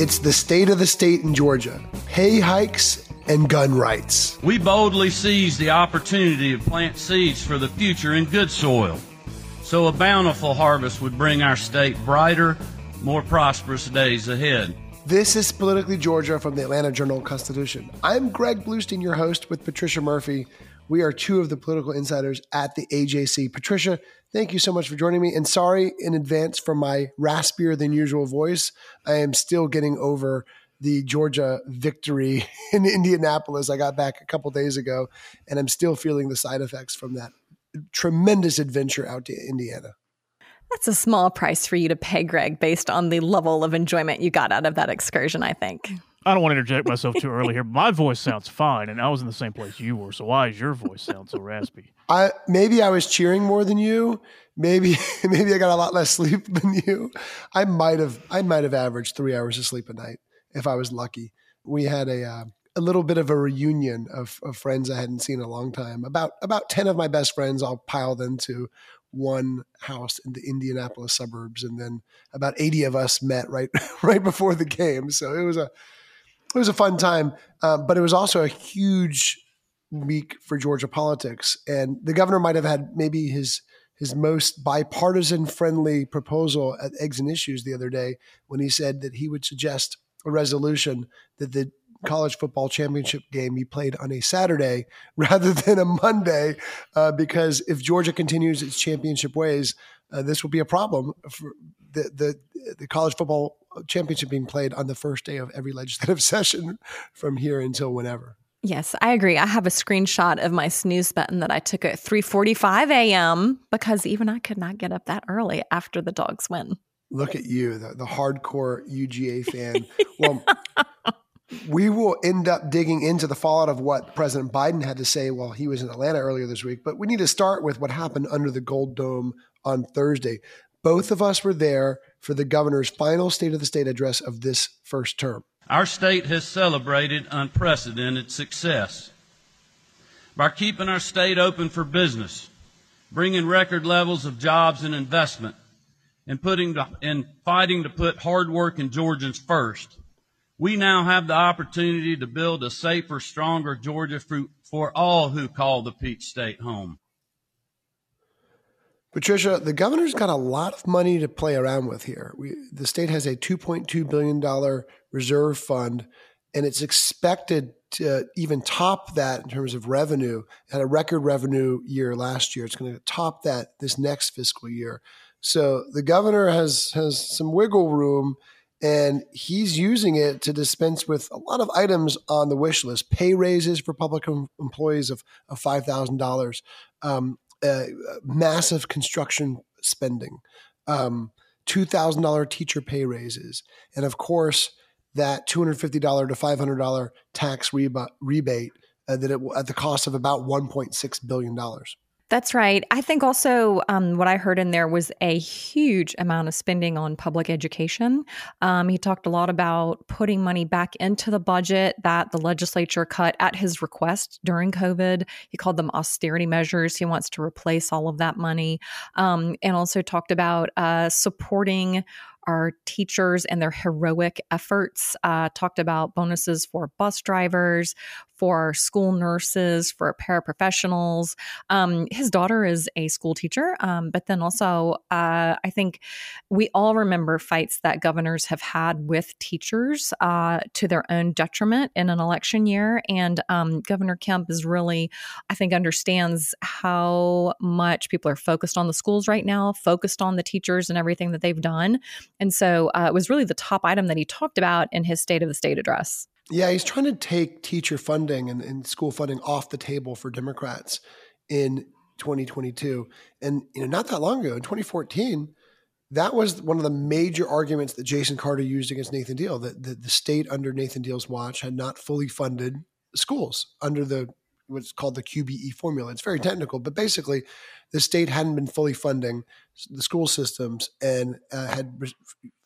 It's the state of the state in Georgia. Pay hikes and gun rights. We boldly seize the opportunity to plant seeds for the future in good soil, so a bountiful harvest would bring our state brighter, more prosperous days ahead. This is Politically Georgia from the Atlanta Journal Constitution. I'm Greg Bluestein, your host, with Patricia Murphy. We are two of the political insiders at the AJC. Patricia, thank you so much for joining me. And sorry in advance for my raspier than usual voice. I am still getting over the Georgia victory in Indianapolis. I got back a couple days ago, and I'm still feeling the side effects from that tremendous adventure out to Indiana. That's a small price for you to pay, Greg, based on the level of enjoyment you got out of that excursion, I think. I don't want to interject myself too early here. but My voice sounds fine, and I was in the same place you were. So why is your voice sound so raspy? I maybe I was cheering more than you. Maybe maybe I got a lot less sleep than you. I might have I might have averaged three hours of sleep a night if I was lucky. We had a uh, a little bit of a reunion of, of friends I hadn't seen in a long time. About about ten of my best friends all piled into one house in the Indianapolis suburbs, and then about eighty of us met right right before the game. So it was a it was a fun time, uh, but it was also a huge week for Georgia politics. And the governor might have had maybe his his most bipartisan friendly proposal at Eggs and Issues the other day when he said that he would suggest a resolution that the college football championship game be played on a Saturday rather than a Monday, uh, because if Georgia continues its championship ways, uh, this will be a problem for the, the the college football championship being played on the first day of every legislative session from here until whenever. Yes, I agree. I have a screenshot of my snooze button that I took at 3:45 a.m. because even I could not get up that early after the dogs win. Look at you, the, the hardcore UGA fan. Well, we will end up digging into the fallout of what President Biden had to say while he was in Atlanta earlier this week. But we need to start with what happened under the Gold Dome on Thursday. Both of us were there for the governor's final State of the State address of this first term. Our state has celebrated unprecedented success by keeping our state open for business, bringing record levels of jobs and investment, and putting to, and fighting to put hardworking Georgians first. We now have the opportunity to build a safer, stronger Georgia for, for all who call the Peach State home. Patricia, the governor's got a lot of money to play around with here. We, the state has a $2.2 billion reserve fund, and it's expected to even top that in terms of revenue. It had a record revenue year last year. It's going to top that this next fiscal year. So the governor has has some wiggle room, and he's using it to dispense with a lot of items on the wish list: pay raises for public employees of of five thousand dollars, um, uh, massive construction spending, um, two thousand dollar teacher pay raises, and of course that two hundred fifty dollar to five hundred dollar tax reba- rebate uh, that it, at the cost of about one point six billion dollars. That's right. I think also um, what I heard in there was a huge amount of spending on public education. Um, he talked a lot about putting money back into the budget that the legislature cut at his request during COVID. He called them austerity measures. He wants to replace all of that money. Um, and also talked about uh, supporting our teachers and their heroic efforts. Uh, talked about bonuses for bus drivers, for school nurses, for paraprofessionals. Um, his daughter is a school teacher, um, but then also, uh, I think we all remember fights that governors have had with teachers uh, to their own detriment in an election year. And um, Governor Kemp is really, I think, understands how much people are focused on the schools right now, focused on the teachers and everything that they've done. And so uh, it was really the top item that he talked about in his State of the State address. Yeah, he's trying to take teacher funding and, and, school funding off the table for Democrats in 2022. And you know, not that long ago, in 2014, that was one of the major arguments that Jason Carter used against Nathan Deal. That the, the state under Nathan Deal's watch had not fully funded schools under the what's called the QBE formula. It's very technical, but basically, the state hadn't been fully funding the school systems and uh, had re-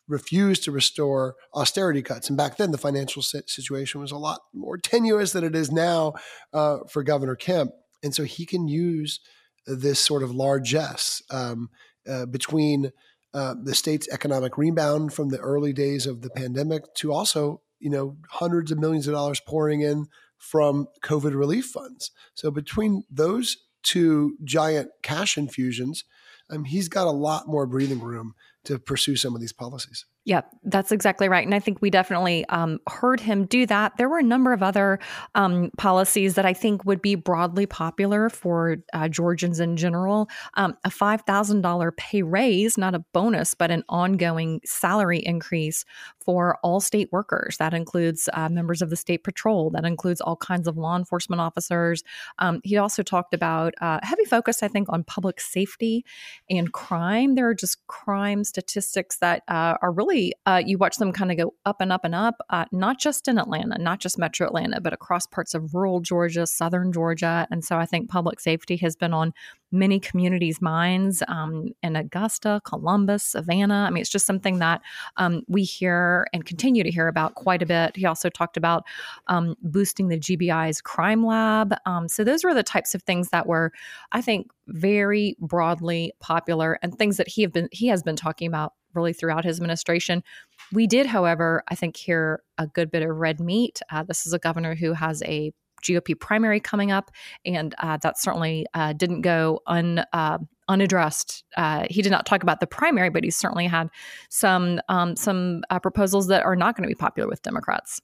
refused to restore austerity cuts. And back then, the financial situation was a lot more tenuous than it is now uh, for Governor Kemp. And so he can use this sort of largesse um, uh, between uh, the state's economic rebound from the early days of the pandemic to also, you know, hundreds of millions of dollars pouring in from COVID relief funds. So between those two giant cash infusions, um, he's got a lot more breathing room to pursue some of these policies. Yeah, that's exactly right. And I think we definitely um, heard him do that. There were a number of other um, policies that I think would be broadly popular for uh, Georgians in general. Um, a $5,000 pay raise, not a bonus, but an ongoing salary increase for all state workers. That includes uh, members of the state patrol, that includes all kinds of law enforcement officers. Um, he also talked about uh, heavy focus, I think, on public safety and crime. There are just crime statistics that uh, are really uh, you watch them kind of go up and up and up, uh, not just in Atlanta, not just Metro Atlanta, but across parts of rural Georgia, southern Georgia. And so I think public safety has been on many communities' minds um, in Augusta, Columbus, Savannah. I mean, it's just something that um, we hear and continue to hear about quite a bit. He also talked about um, boosting the GBI's crime lab. Um, so those were the types of things that were, I think, very broadly popular and things that he have been he has been talking about really throughout his administration. We did, however, I think, hear a good bit of red meat. Uh, this is a governor who has a GOP primary coming up, and uh, that certainly uh, didn't go un, uh, unaddressed. Uh, he did not talk about the primary, but he certainly had some um, some uh, proposals that are not going to be popular with Democrats.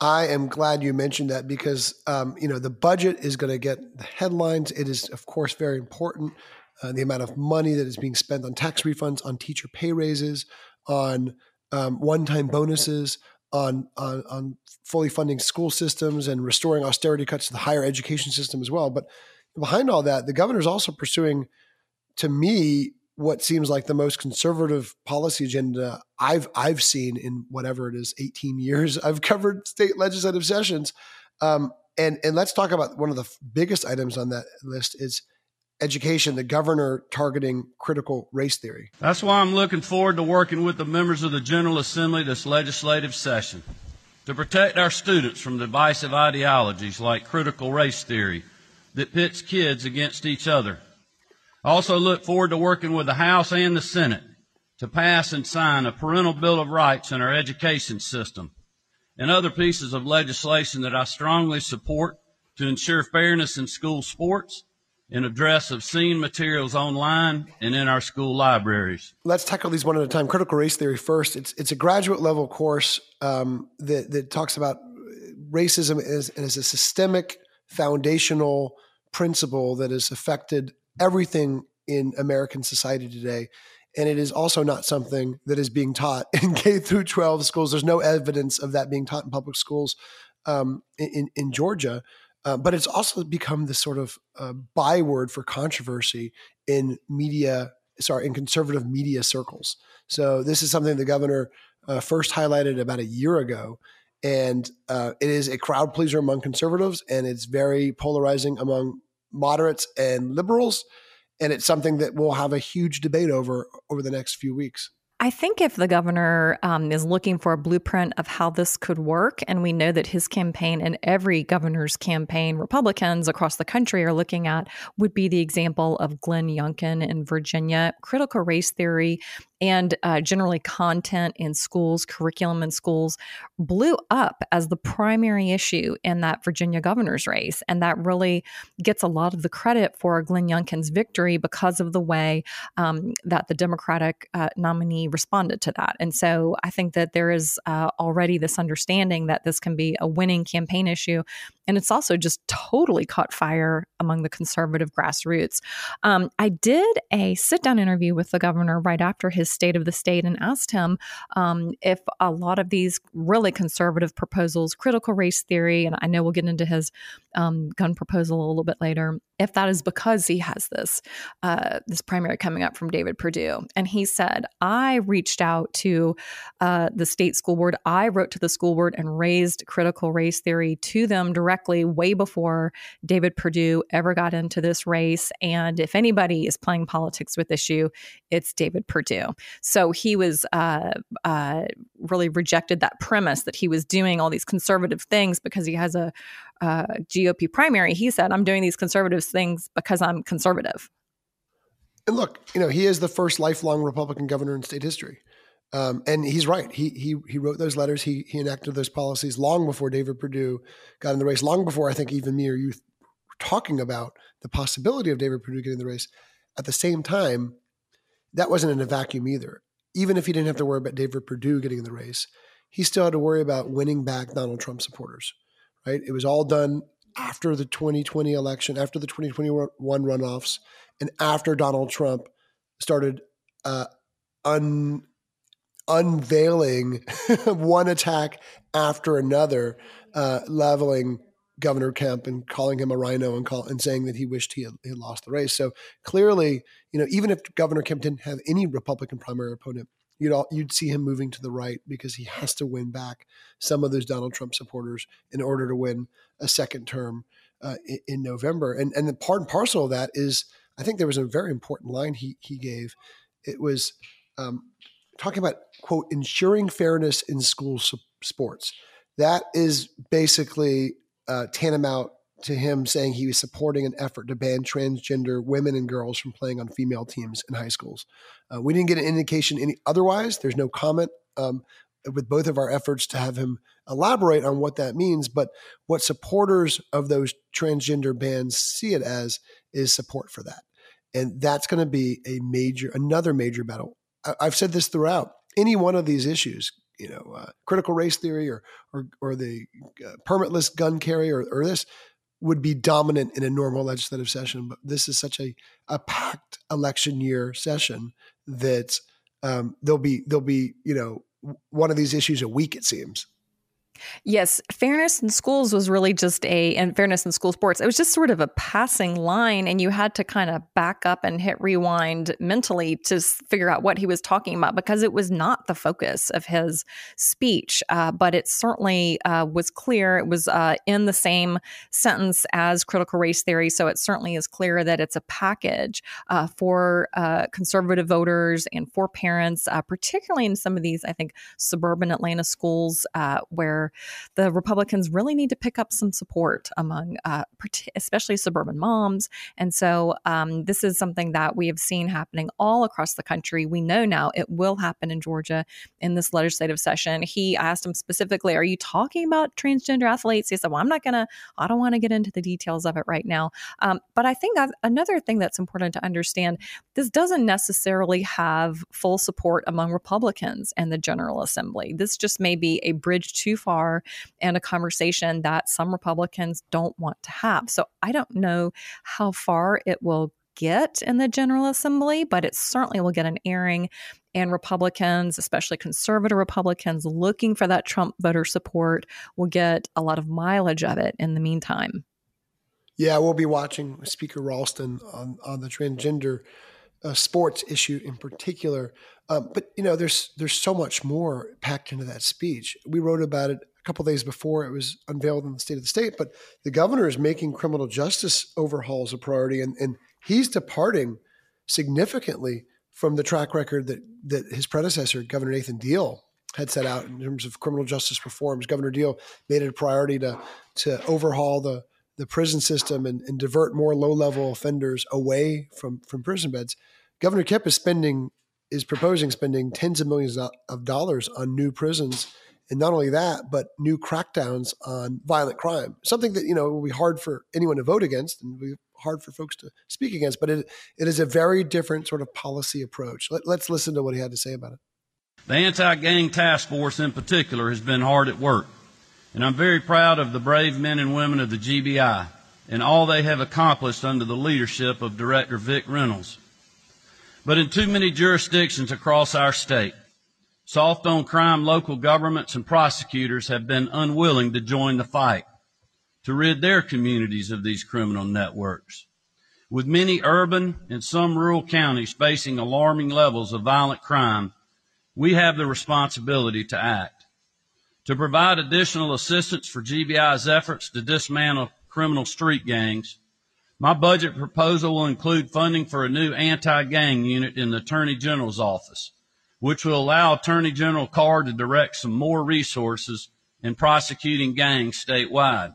I am glad you mentioned that because um, you know the budget is going to get the headlines. It is, of course, very important uh, the amount of money that is being spent on tax refunds, on teacher pay raises, on um, one-time bonuses, on, on, on fully funding school systems and restoring austerity cuts to the higher education system as well. But behind all that, the governor is also pursuing, to me, what seems like the most conservative policy agenda I've I've seen in whatever it is, 18 years I've covered state legislative sessions. Um, and and let's talk about one of the biggest items on that list is education, the governor targeting critical race theory. That's why I'm looking forward to working with the members of the General Assembly this legislative session to protect our students from divisive ideologies like critical race theory that pits kids against each other. I also look forward to working with the House and the Senate to pass and sign a parental bill of rights in our education system and other pieces of legislation that I strongly support to ensure fairness in school sports in address obscene materials online and in our school libraries. Let's tackle these one at a time. Critical race theory first. It's it's a graduate level course um, that that talks about racism as, as a systemic foundational principle that has affected everything in American society today. And it is also not something that is being taught in K through 12 schools. There's no evidence of that being taught in public schools um, in, in Georgia. Uh, but it's also become this sort of uh, byword for controversy in media, sorry, in conservative media circles. So this is something the governor uh, first highlighted about a year ago. And uh, it is a crowd pleaser among conservatives, and it's very polarizing among moderates and liberals. And it's something that we'll have a huge debate over over the next few weeks. I think if the governor um, is looking for a blueprint of how this could work, and we know that his campaign and every governor's campaign, Republicans across the country are looking at, would be the example of Glenn Youngkin in Virginia. Critical race theory and uh, generally content in schools, curriculum in schools, blew up as the primary issue in that Virginia governor's race. And that really gets a lot of the credit for Glenn Youngkin's victory because of the way um, that the Democratic uh, nominee responded to that. And so I think that there is uh, already this understanding that this can be a winning campaign issue. And it's also just totally caught fire among the conservative grassroots. Um, I did a sit down interview with the governor right after his State of the State and asked him um, if a lot of these really conservative proposals, critical race theory, and I know we'll get into his um, gun proposal a little bit later, if that is because he has this uh, this primary coming up from David Perdue. And he said, I reached out to uh, the state school board. I wrote to the school board and raised critical race theory to them directly way before David Perdue ever got into this race. And if anybody is playing politics with issue, it's David Perdue. So he was uh, uh really rejected that premise that he was doing all these conservative things because he has a uh, GOP primary, he said, I'm doing these conservative things because I'm conservative. And look, you know, he is the first lifelong Republican governor in state history. Um, and he's right. He he he wrote those letters. He he enacted those policies long before David Perdue got in the race. Long before I think even me or you were talking about the possibility of David Perdue getting the race. At the same time, that wasn't in a vacuum either. Even if he didn't have to worry about David Perdue getting in the race, he still had to worry about winning back Donald Trump supporters right? It was all done after the 2020 election, after the 2021 runoffs, and after Donald Trump started uh, un, unveiling one attack after another, uh, leveling Governor Kemp and calling him a RINO and call and saying that he wished he had, he had lost the race. So clearly, you know, even if Governor Kemp didn't have any Republican primary opponent, you'd all, you'd see him moving to the right because he has to win back some of those Donald Trump supporters in order to win a second term uh, in, in, November. And and the part and parcel of that is, I think there was a very important line he he gave. It was um, talking about quote ensuring fairness in school sports. That is basically uh, tantamount to him saying he was supporting an effort to ban transgender women and girls from playing on female teams in high schools. Uh, we didn't get an indication any otherwise. There's no comment um, with both of our efforts to have him elaborate on what that means. But what supporters of those transgender bans see it as is support for that, and that's going to be a major, another major battle. I, have said this throughout. Any one of these issues, you know, uh, critical race theory or or, or the uh, permitless gun carry or, or this would be dominant in a normal legislative session. But this is such a, a packed election year session that um, there'll be there'll be you know one of these issues a week it seems. Yes, fairness in schools was really just a, and fairness in school sports, it was just sort of a passing line. And you had to kind of back up and hit rewind mentally to figure out what he was talking about because it was not the focus of his speech. Uh, but it certainly uh, was clear. It was uh, in the same sentence as critical race theory. So it certainly is clear that it's a package uh, for uh, conservative voters and for parents, uh, particularly in some of these, I think, suburban Atlanta schools where the Republicans really need to pick up some support among, uh, especially suburban moms. And so um, this is something that we have seen happening all across the country. We know now it will happen in Georgia in this legislative session. He asked him specifically, Are you talking about transgender athletes? He said, Well, I'm not going to, I don't want to get into the details of it right now. Um, but I think another thing that's important to understand this doesn't necessarily have full support among Republicans and the General Assembly. This just may be a bridge too far and a conversation that some Republicans don't want to have. So I don't know how far it will get in the General Assembly, but it certainly will get an airing. And Republicans, especially conservative Republicans looking for that Trump voter support, will get a lot of mileage of it in the meantime. Yeah, we'll be watching Speaker Ralston on, on the transgender uh, sports issue in particular. Um, but you know, there's there's so much more packed into that speech. We wrote about it a couple days before it was unveiled in the state of the state. But the governor is making criminal justice overhauls a priority, and, and he's departing significantly from the track record that that his predecessor, Governor Nathan Deal, had set out in terms of criminal justice reforms. Governor Deal made it a priority to to overhaul the the prison system and, and divert more low level offenders away from from prison beds. Governor Kemp is spending is proposing spending tens of millions of dollars on new prisons. And not only that, but new crackdowns on violent crime, something that, you know, will be hard for anyone to vote against and be hard for folks to speak against. But it, it is a very different sort of policy approach. Let, let's listen to what he had to say about it. The anti gang task force in particular has been hard at work. And I'm very proud of the brave men and women of the GBI and all they have accomplished under the leadership of Director Vic Reynolds. But in too many jurisdictions across our state, soft on crime local governments and prosecutors have been unwilling to join the fight to rid their communities of these criminal networks. With many urban and some rural counties facing alarming levels of violent crime, we have the responsibility to act. To provide additional assistance for GBI's efforts to dismantle criminal street gangs, my budget proposal will include funding for a new anti-gang unit in the Attorney General's office, which will allow Attorney General Carr to direct some more resources in prosecuting gangs statewide.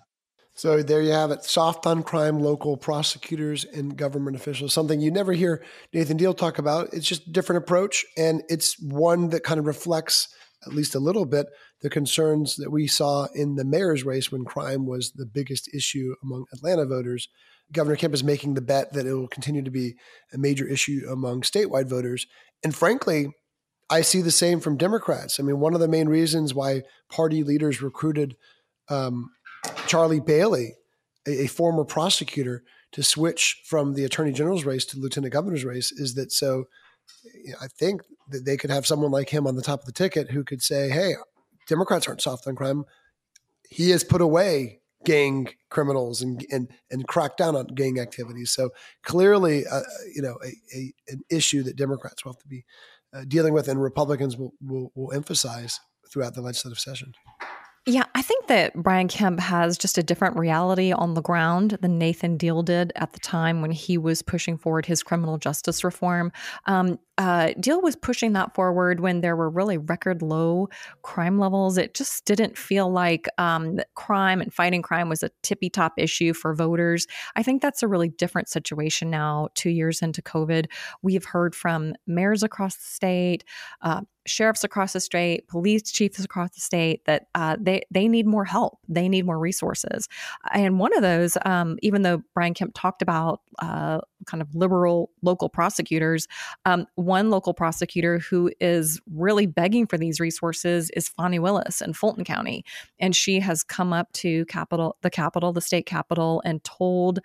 So there you have it. Soft on crime, local prosecutors and government officials. Something you never hear Nathan Deal talk about. It's just a different approach. And it's one that kind of reflects, at least a little bit, the concerns that we saw in the mayor's race when crime was the biggest issue among Atlanta voters Governor Kemp is making the bet that it will continue to be a major issue among statewide voters. And frankly, I see the same from Democrats. I mean, one of the main reasons why party leaders recruited um, Charlie Bailey, a, a, former prosecutor, to switch from the attorney general's race to lieutenant governor's race is that so I think they could have someone like him on the top of the ticket who could say, hey, Democrats aren't soft on crime. He has put away gang criminals and and and crack down on gang activities. So clearly, uh, you know, a, a, an issue that Democrats will have to be uh, dealing with, and Republicans will, will will emphasize throughout the legislative session. Yeah, I think that Brian Kemp has just a different reality on the ground than Nathan Deal did at the time when he was pushing forward his criminal justice reform. Um, uh, Deal was pushing that forward when there were really record low crime levels. It just didn't feel like um, crime and fighting crime was a tippy top issue for voters. I think that's a really different situation now, two years into COVID. We've heard from mayors across the state, uh, sheriffs across the state, police chiefs across the state that uh, they they need more help. They need more resources. And one of those, um, even though Brian Kemp talked about uh, kind of liberal local prosecutors, um, one local prosecutor who is really begging for these resources is Fani Willis in Fulton County, and she has come up to capital, the capital, the state capital, and told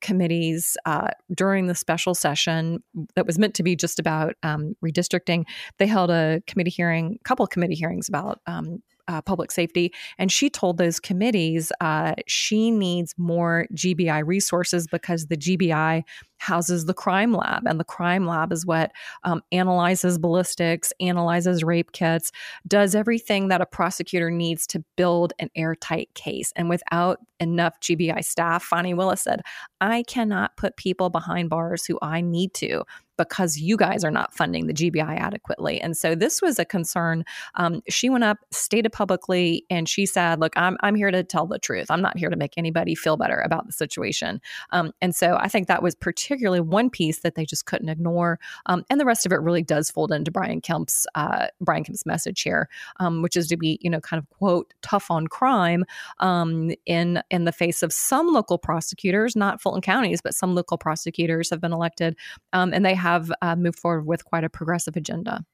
committees uh, during the special session that was meant to be just about um, redistricting. They held a committee hearing, couple committee hearings about um, uh, public safety. And she told those committees uh, she needs more GBI resources because the GBI houses the crime lab, and the crime lab is what um, analyzes ballistics, analyzes rape kits, does everything that a prosecutor needs to build an airtight case. And without enough GBI staff, Fani Willis said, I cannot put people behind bars who I need to because you guys are not funding the GBI adequately. And so this was a concern. Um, she went up, stated publicly, and she said, Look, I'm, I'm here to tell the truth. I'm not here to make anybody feel better about the situation. Um, and so I think that was particularly one piece that they just couldn't ignore. Um, and the rest of it really does fold into Brian Kemp's uh, Brian Kemp's message here, um, which is to be, you know, kind of quote tough on crime um, in in the face of some local prosecutors, not Fulton counties, but some local prosecutors have been elected, um, and they have uh, moved forward with quite a progressive agenda.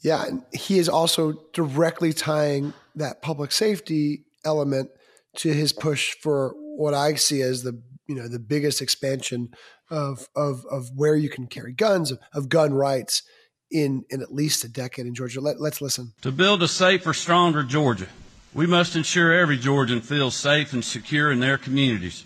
Yeah, he is also directly tying that public safety element to his push for what I see as the you know the biggest expansion of of of where you can carry guns of, of gun rights in in at least a decade in Georgia. Let, let's listen. To build a safer, stronger Georgia, we must ensure every Georgian feels safe and secure in their communities.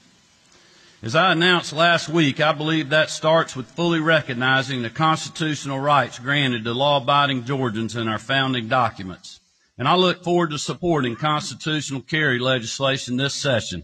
As I announced last week, I believe that starts with fully recognizing the constitutional rights granted to law abiding Georgians in our founding documents. And I look forward to supporting constitutional carry legislation this session.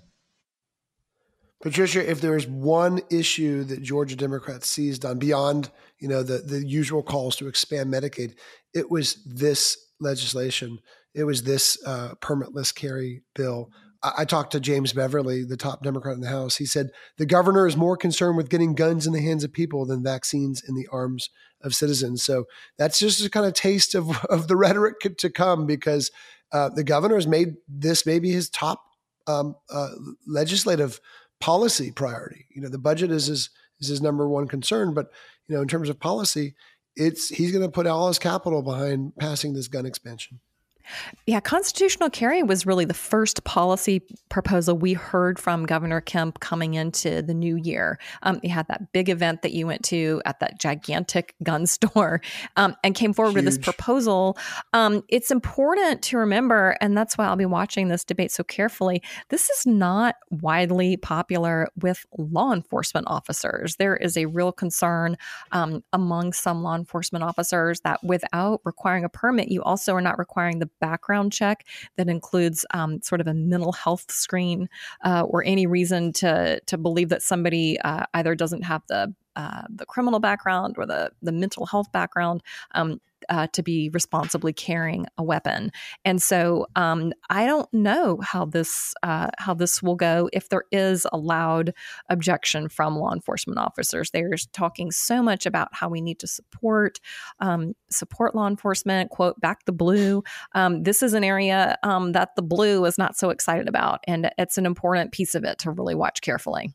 Patricia, if there is one issue that Georgia Democrats seized on beyond, you know, the, the usual calls to expand Medicaid, it was this legislation. It was this uh, permitless carry bill I talked to James Beverly, the top Democrat in the House. He said the governor is more concerned with getting guns in the hands of people than vaccines in the arms of citizens. So that's just a kind of taste of, of the rhetoric to come because uh, the governor has made this maybe his top um, uh, legislative policy priority. You know, the budget is his is his number one concern, but you know, in terms of policy, it's he's going to put all his capital behind passing this gun expansion. Yeah, constitutional carry was really the first policy proposal we heard from Governor Kemp coming into the new year. Um, he had that big event that you went to at that gigantic gun store um, and came forward Huge. with this proposal. Um, it's important to remember, and that's why I'll be watching this debate so carefully. This is not widely popular with law enforcement officers. There is a real concern um, among some law enforcement officers that without requiring a permit, you also are not requiring the background check that includes um, sort of a mental health screen uh, or any reason to to believe that somebody uh, either doesn't have the uh, the criminal background or the the mental health background um, uh, to be responsibly carrying a weapon. And so um, I don't know how this uh, how this will go if there is a loud objection from law enforcement officers. They're talking so much about how we need to support um, support law enforcement. Quote back the blue. Um, this is an area um, that the blue is not so excited about, and it's an important piece of it to really watch carefully.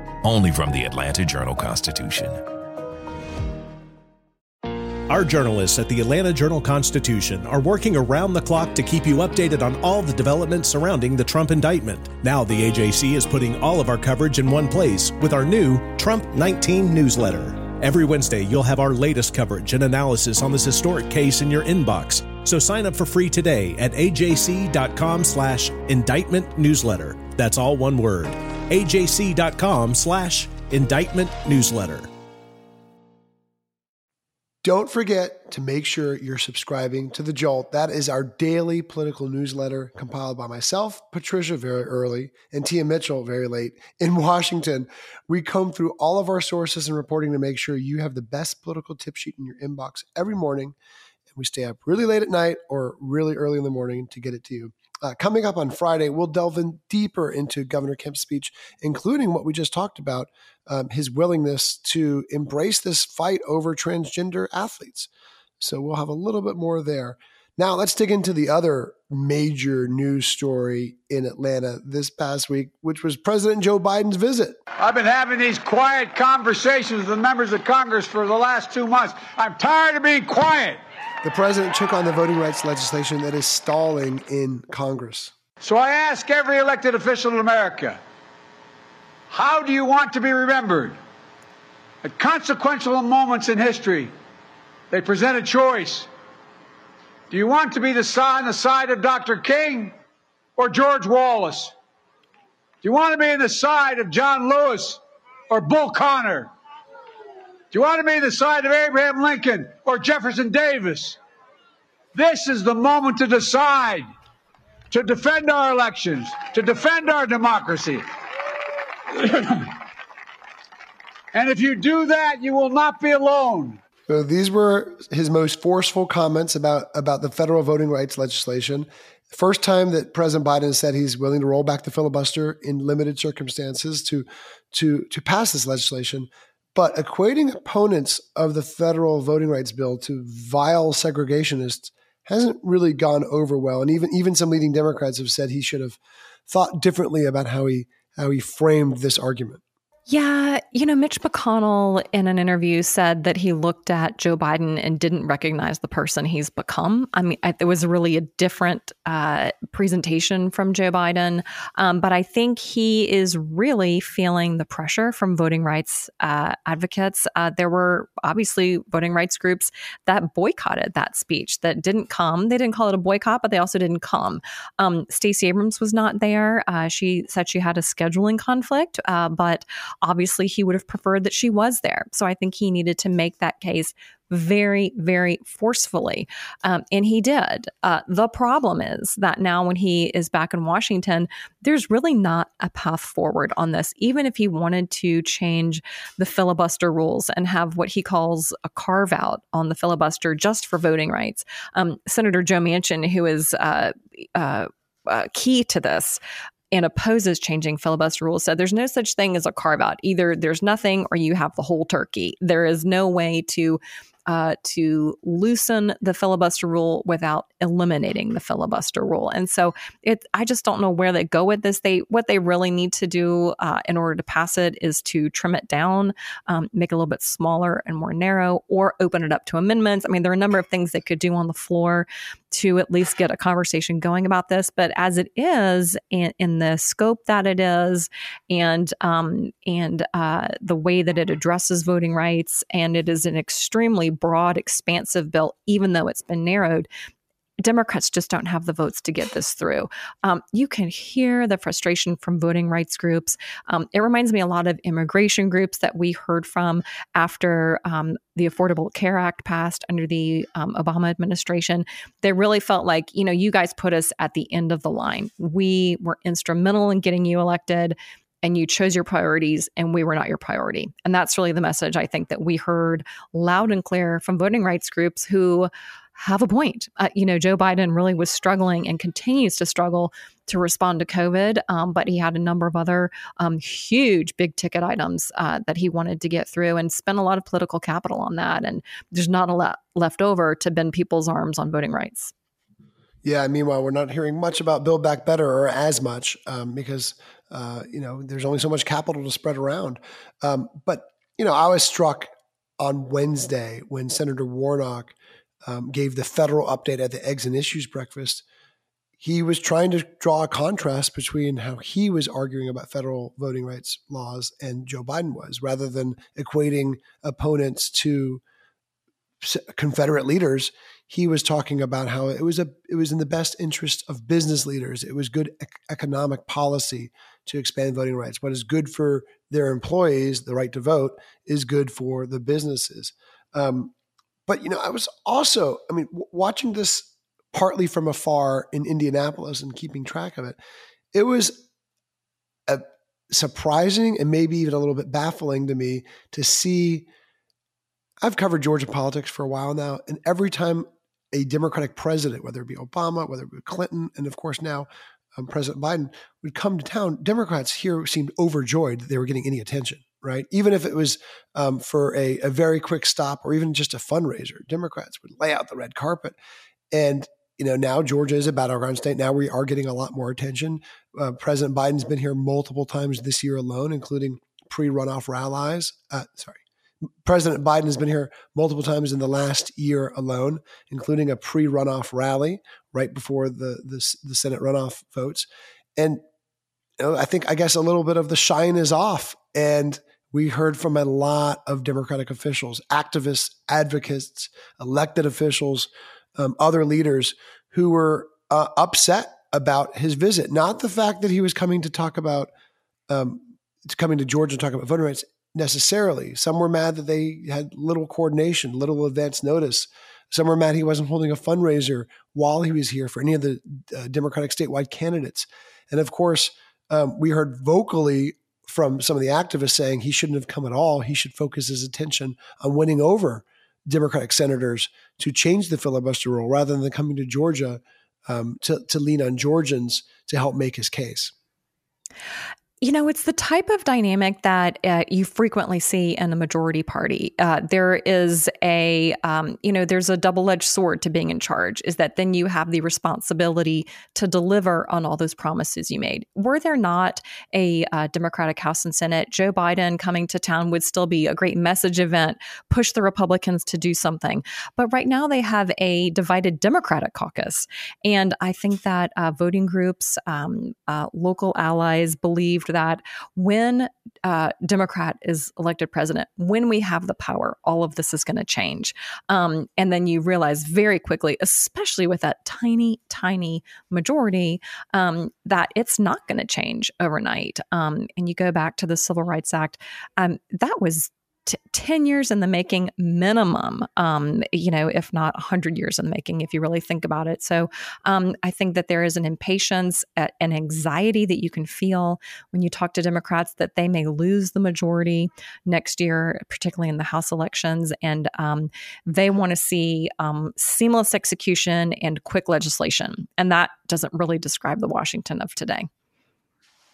only from the Atlanta Journal Constitution. Our journalists at the Atlanta Journal Constitution are working around the clock to keep you updated on all the developments surrounding the Trump indictment. Now, the AJC is putting all of our coverage in one place with our new Trump 19 newsletter. Every Wednesday, you'll have our latest coverage and analysis on this historic case in your inbox. So sign up for free today at ajc.com slash indictment newsletter. That's all one word. ajc.com slash indictment newsletter. Don't forget to make sure you're subscribing to The Jolt. That is our daily political newsletter compiled by myself, Patricia, very early, and Tia Mitchell, very late in Washington. We comb through all of our sources and reporting to make sure you have the best political tip sheet in your inbox every morning. We stay up really late at night or really early in the morning to get it to you. Uh, coming up on Friday, we'll delve in deeper into Governor Kemp's speech, including what we just talked about um, his willingness to embrace this fight over transgender athletes. So we'll have a little bit more there. Now, let's dig into the other major news story in Atlanta this past week, which was President Joe Biden's visit. I've been having these quiet conversations with the members of Congress for the last two months. I'm tired of being quiet. The president took on the voting rights legislation that is stalling in Congress. So I ask every elected official in America how do you want to be remembered? At consequential moments in history, they present a choice. Do you want to be the on the side of Dr. King or George Wallace? Do you want to be on the side of John Lewis or Bull Connor? Do you want to be on the side of Abraham Lincoln or Jefferson Davis? This is the moment to decide, to defend our elections, to defend our democracy. and if you do that, you will not be alone. So these were his most forceful comments about, about the federal voting rights legislation. First time that President Biden said he's willing to roll back the filibuster in limited circumstances to, to, to pass this legislation. But equating opponents of the federal voting rights bill to vile segregationists hasn't really gone over well. And even even some leading Democrats have said he should have thought differently about how he how he framed this argument. Yeah, you know, Mitch McConnell in an interview said that he looked at Joe Biden and didn't recognize the person he's become. I mean, it was really a different uh, presentation from Joe Biden, um, but I think he is really feeling the pressure from voting rights uh, advocates. Uh, there were obviously voting rights groups that boycotted that speech, that didn't come. They didn't call it a boycott, but they also didn't come. Um, Stacey Abrams was not there. Uh, she said she had a scheduling conflict, uh, but obviously he would have preferred that she was there. So I think he needed to make that case very, very forcefully. Um, and he did. Uh, the problem is that now, when he is back in Washington, there's really not a path forward on this. Even if he wanted to change the filibuster rules and have what he calls a carve out on the filibuster just for voting rights, um, Senator Joe Manchin, who is uh, uh, uh, key to this, and opposes changing filibuster rules said there's no such thing as a carve out. Either there's nothing or you have the whole turkey. There is no way to uh, to loosen the filibuster rule without eliminating the filibuster rule. And so it, I just don't know where they go with this. They what they really need to do uh, in order to pass it is to trim it down, um, make it a little bit smaller and more narrow, or open it up to amendments. I mean, there are a number of things they could do on the floor to at least get a conversation going about this. But as it is, in, in the scope that it is, and um, and uh, the way that it addresses voting rights, and it is an extremely broad, expansive bill, even though it's been narrowed. Democrats just don't have the votes to get this through. Um, you can hear the frustration from voting rights groups. Um, it reminds me a lot of immigration groups that we heard from after um, the Affordable Care Act passed under the um, Obama administration. They really felt like, you know, you guys put us at the end of the line. We were instrumental in getting you elected and you chose your priorities and we were not your priority. And that's really the message I think that we heard loud and clear from voting rights groups who have a point. Uh, you know, Joe Biden really was struggling and continues to struggle to respond to COVID, um, but he had a number of other um, huge big ticket items uh, that he wanted to get through and spent a lot of political capital on that. And there's not a lot left over to bend people's arms on voting rights. Yeah. Meanwhile, we're not hearing much about Build Back Better or as much um, because, uh, you know, there's only so much capital to spread around. Um, but, you know, I was struck on Wednesday when Senator Warnock um, gave the federal update at the Eggs and Issues breakfast, he was trying to draw a contrast between how he was arguing about federal voting rights laws and Joe Biden was, rather than equating opponents to Confederate leaders. He was talking about how it was a it was in the best interest of business leaders. It was good economic policy to expand voting rights. What is good for their employees, the right to vote, is good for the businesses. Um, but you know, I was also, I mean, w- watching this partly from afar in Indianapolis and keeping track of it, it was a surprising and maybe even a little bit baffling to me to see. I've covered Georgia politics for a while now, and every time a Democratic president, whether it be Obama, whether it be Clinton, and of course now um, President Biden, would come to town, Democrats here seemed overjoyed that they were getting any attention right? Even if it was um, for a, a, very quick stop or even just a fundraiser, Democrats would lay out the red carpet. And you know, now Georgia is a battleground state. Now we are getting a lot more attention. Uh, President Biden's been here multiple times this year alone, including pre-runoff rallies. Uh, sorry, President Biden has been here multiple times in the last year alone, including a pre-runoff rally right before the the, the Senate runoff votes. And you know, I think I guess a little bit of the shine is off, and we heard from a lot of Democratic officials, activists, advocates, elected officials, um, other leaders who were uh, upset about his visit. Not the fact that he was coming to talk about um, coming to Georgia to talk about voting rights necessarily. Some were mad that they had little coordination, little advance notice. Some were mad he wasn't holding a fundraiser while he was here for any of the uh, Democratic statewide candidates. And of course, um, we heard vocally from some of the activists saying he shouldn't have come at all. He should focus his attention on winning over Democratic senators to change the filibuster rule rather than coming to Georgia um, to, to lean on Georgians to help make his case. You know, it's the type of dynamic that uh, you frequently see in the majority party. Uh, there is a, um, you know, there's a double edged sword to being in charge, is that then you have the responsibility to deliver on all those promises you made. Were there not a uh, Democratic House and Senate, Joe Biden coming to town would still be a great message event, push the Republicans to do something. But right now they have a divided Democratic caucus. And I think that uh, voting groups, um, uh, local allies believed that when uh, Democrat is elected president, when we have the power, all of this is going to change. Um, and then you realize very quickly, especially with that tiny, tiny majority, um, that it's not going to change overnight. Um, and you go back to the Civil Rights Act, um, that was t- 10 years in the making minimum um, you know if not 100 years in the making if you really think about it. So um, i think that there is an impatience an anxiety that you can feel when you talk to democrats that they may lose the majority next year particularly in the house elections. And um, they want to see um, seamless execution and quick legislation. And that doesn't really describe the washington of today.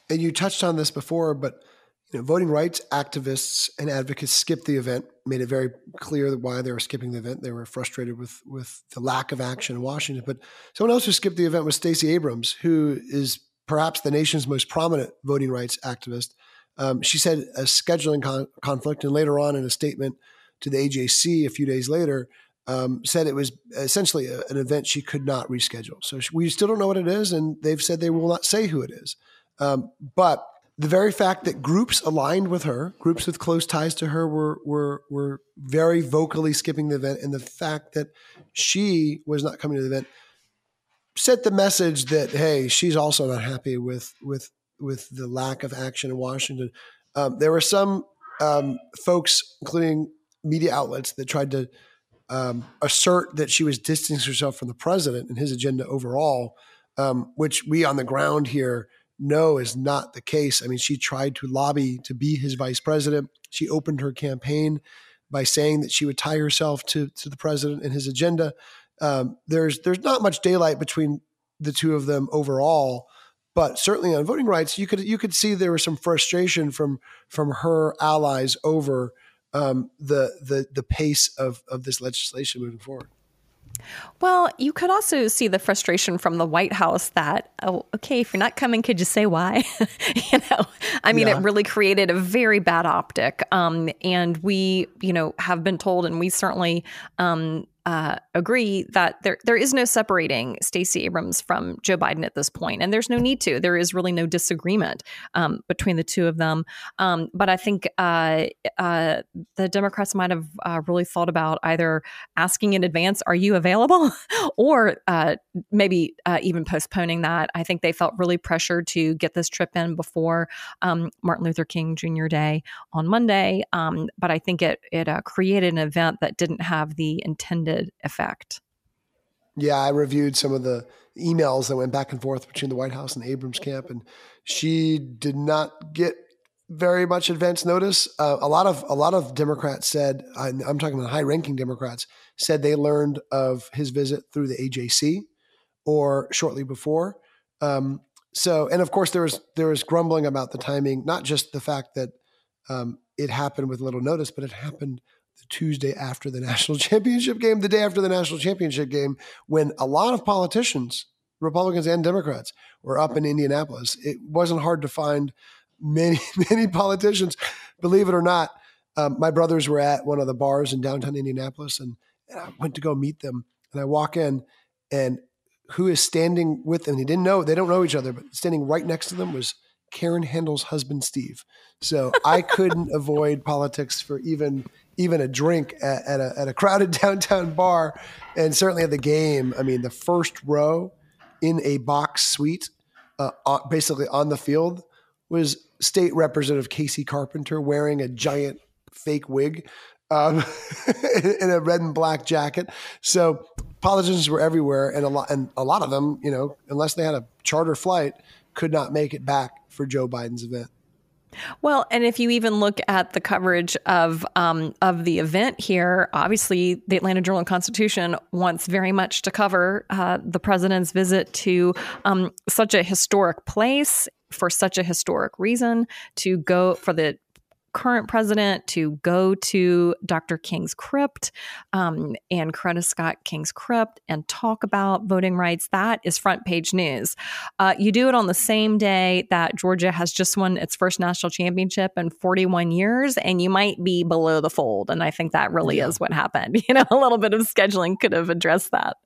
And you touched on this before but you know, voting rights activists and advocates skipped the event, made it very clear why they were skipping the event. They were frustrated with with the lack of action in Washington. But someone else who skipped the event was Stacey Abrams, who is perhaps the nation's most prominent voting rights activist. Um, she said a scheduling con- conflict, and later on in a statement to the AJC a few days later, um, said it was essentially a, an event she could not reschedule. So she, we still don't know what it is, and they've said they will not say who it is. Um, but the very fact that groups aligned with her, groups with close ties to her, were were were very vocally skipping the event, and the fact that she was not coming to the event sent the message that hey, she's also not happy with with with the lack of action in Washington. Um, there were some um, folks, including media outlets, that tried to um, assert that she was distancing herself from the president and his agenda overall, um, which we on the ground here know is not the case. I mean, she tried to lobby to be his vice president. She opened her campaign by saying that she would tie herself to to the president and his agenda. Um, there's there's not much daylight between the two of them overall, but certainly on voting rights, you could you could see there was some frustration from from her allies over um, the the the pace of of this legislation moving forward. Well, you could also see the frustration from the White House that, oh, okay, if you're not coming, could you say why? you know, I mean, yeah. it really created a very bad optic. Um, and we, you know, have been told, and we certainly um, uh, agree that there there is no separating Stacey Abrams from Joe Biden at this point, and there's no need to. There is really no disagreement um, between the two of them. Um, but I think uh, uh, the Democrats might have uh, really thought about either asking in advance, "Are you available?" or uh, maybe even postponing that. I think they felt really pressured to get this trip in before um, Martin Luther King Jr. Day on Monday. Um, but I think it it created an event that didn't have the intended effect. Yeah, I reviewed some of the emails that went back and forth between the White House and the Abrams camp, and she did not get very much advance notice. Uh, a lot of a lot of Democrats said, I'm talking about high-ranking Democrats, said they learned of his visit through the AJC or shortly before. Um, so, and of course, there was there was grumbling about the timing, not just the fact that um, it happened with little notice, but it happened the Tuesday after the national championship game, the day after the national championship game, when a lot of politicians, Republicans and Democrats, were up in Indianapolis. It wasn't hard to find many, many politicians. Believe it or not, um, my brothers were at one of the bars in downtown Indianapolis, and, and I went to go meet them. And I walk in, and who is standing with them? They didn't know, they don't know each other, but standing right next to them was Karen Handel's husband, Steve. So I couldn't avoid politics for even even a drink at, at, a, at a crowded downtown bar, and certainly at the game. I mean, the first row in a box suite, uh, basically on the field, was State Representative Kasey Carpenter wearing a giant fake wig um, in a red and black jacket. So politicians were everywhere, and a lot and a lot of them, you know, unless they had a charter flight, could not make it back for Joe Biden's event. Well, and if you even look at the coverage of um, of the event here, obviously the Atlanta Journal Constitution wants very much to cover uh, the president's visit to um, such a historic place for such a historic reason to go for the current president to go to Dr. King's crypt um, and Coretta Scott King's crypt and talk about voting rights. That is front page news. Uh, you do it on the same day that Georgia has just won its first national championship in 41 years, and you might be below the fold. And I think that really yeah. is what happened. You know, a little bit of scheduling could have addressed that.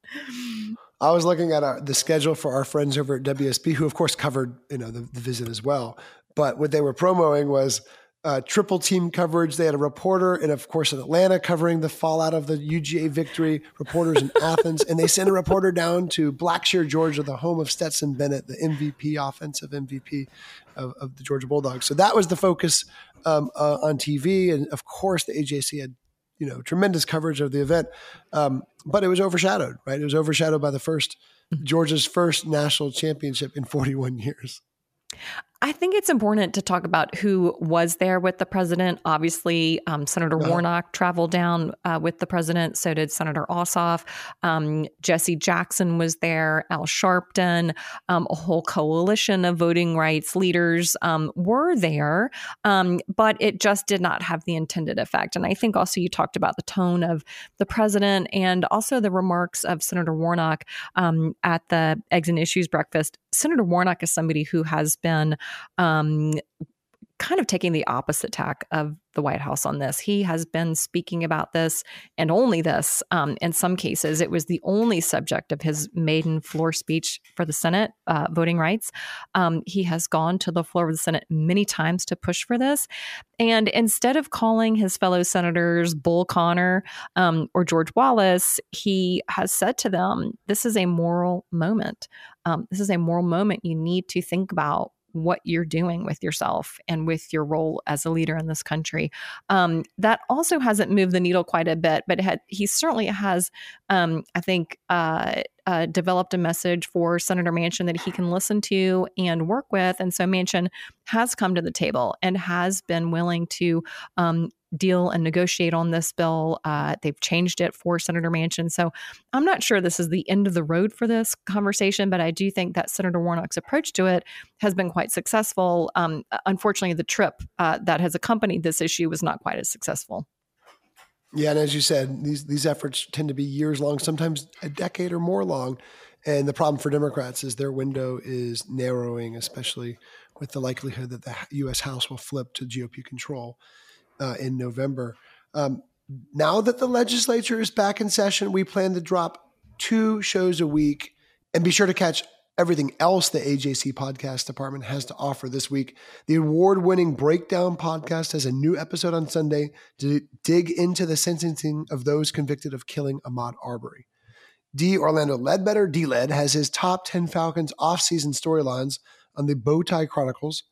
I was looking at our, the schedule for our friends over at WSB, who of course covered you know the, the visit as well. But what they were promoting was uh, triple team coverage. They had a reporter, and of course, in Atlanta covering the fallout of the UGA victory, reporters in Athens, and they sent a reporter down to Blackshear, Georgia, the home of Stetson Bennett, the MVP, offensive MVP of, of the Georgia Bulldogs. So that was the focus um, uh, on TV, and of course, the AJC had you know tremendous coverage of the event, um, but it was overshadowed. Right, it was overshadowed by the first Georgia's first national championship in 41 years. I think it's important to talk about who was there with the president. Obviously, um, Senator uh-huh. Warnock traveled down uh, with the president. So did Senator Ossoff. Um, Jesse Jackson was there. Al Sharpton. Um, a whole coalition of voting rights leaders um, were there, um, but it just did not have the intended effect. And I think also you talked about the tone of the president and also the remarks of Senator Warnock um, at the Eggs and Issues breakfast. Senator Warnock is somebody who has been um, kind of taking the opposite tack of the White House on this. He has been speaking about this and only this. Um, in some cases, it was the only subject of his maiden floor speech for the Senate, uh, voting rights. Um, he has gone to the floor of the Senate many times to push for this. And instead of calling his fellow senators Bull Connor um, or George Wallace, he has said to them, This is a moral moment. Um, this is a moral moment you need to think about what you're doing with yourself and with your role as a leader in this country. Um, that also hasn't moved the needle quite a bit, but had, he certainly has, um, I think, uh, uh, developed a message for Senator Manchin that he can listen to and work with. And so Manchin has come to the table and has been willing to um, deal and negotiate on this bill. Uh, they've changed it for Senator Manchin. So I'm not sure this is the end of the road for this conversation, but I do think that Senator Warnock's approach to it has been quite successful. Um, unfortunately, the trip uh, that has accompanied this issue was not quite as successful. Yeah, and as you said, these these efforts tend to be years long, sometimes a decade or more long. And the problem for Democrats is their window is narrowing, especially with the likelihood that the U.S. House will flip to GOP control uh, in November. Um, now that the legislature is back in session, we plan to drop two shows a week. And be sure to catch everything else the AJC podcast department has to offer this week. The award winning Breakdown podcast has a new episode on Sunday to dig into the sentencing of those convicted of killing Ahmaud Arbery. D. Orlando Ledbetter, D Led, has his top 10 Falcons off-season storylines on the Bowtie Chronicles.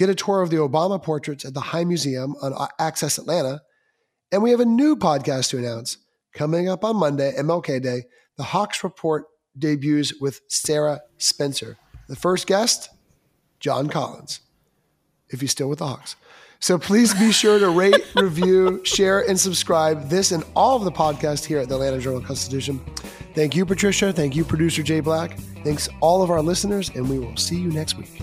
Get a tour of the Obama portraits at the High Museum on uh, Access Atlanta. And we have a new podcast to announce coming up on Monday, MLK Day. The Hawks Report debuts with Sarah Spencer. The first guest, John Collins, if he's still with the Hawks. So please be sure to rate, review, share, and subscribe this and all of the podcasts here at the Atlanta Journal Constitution. Thank you, Patricia. Thank you, producer Jay Black. Thanks all of our listeners, and we will see you next week.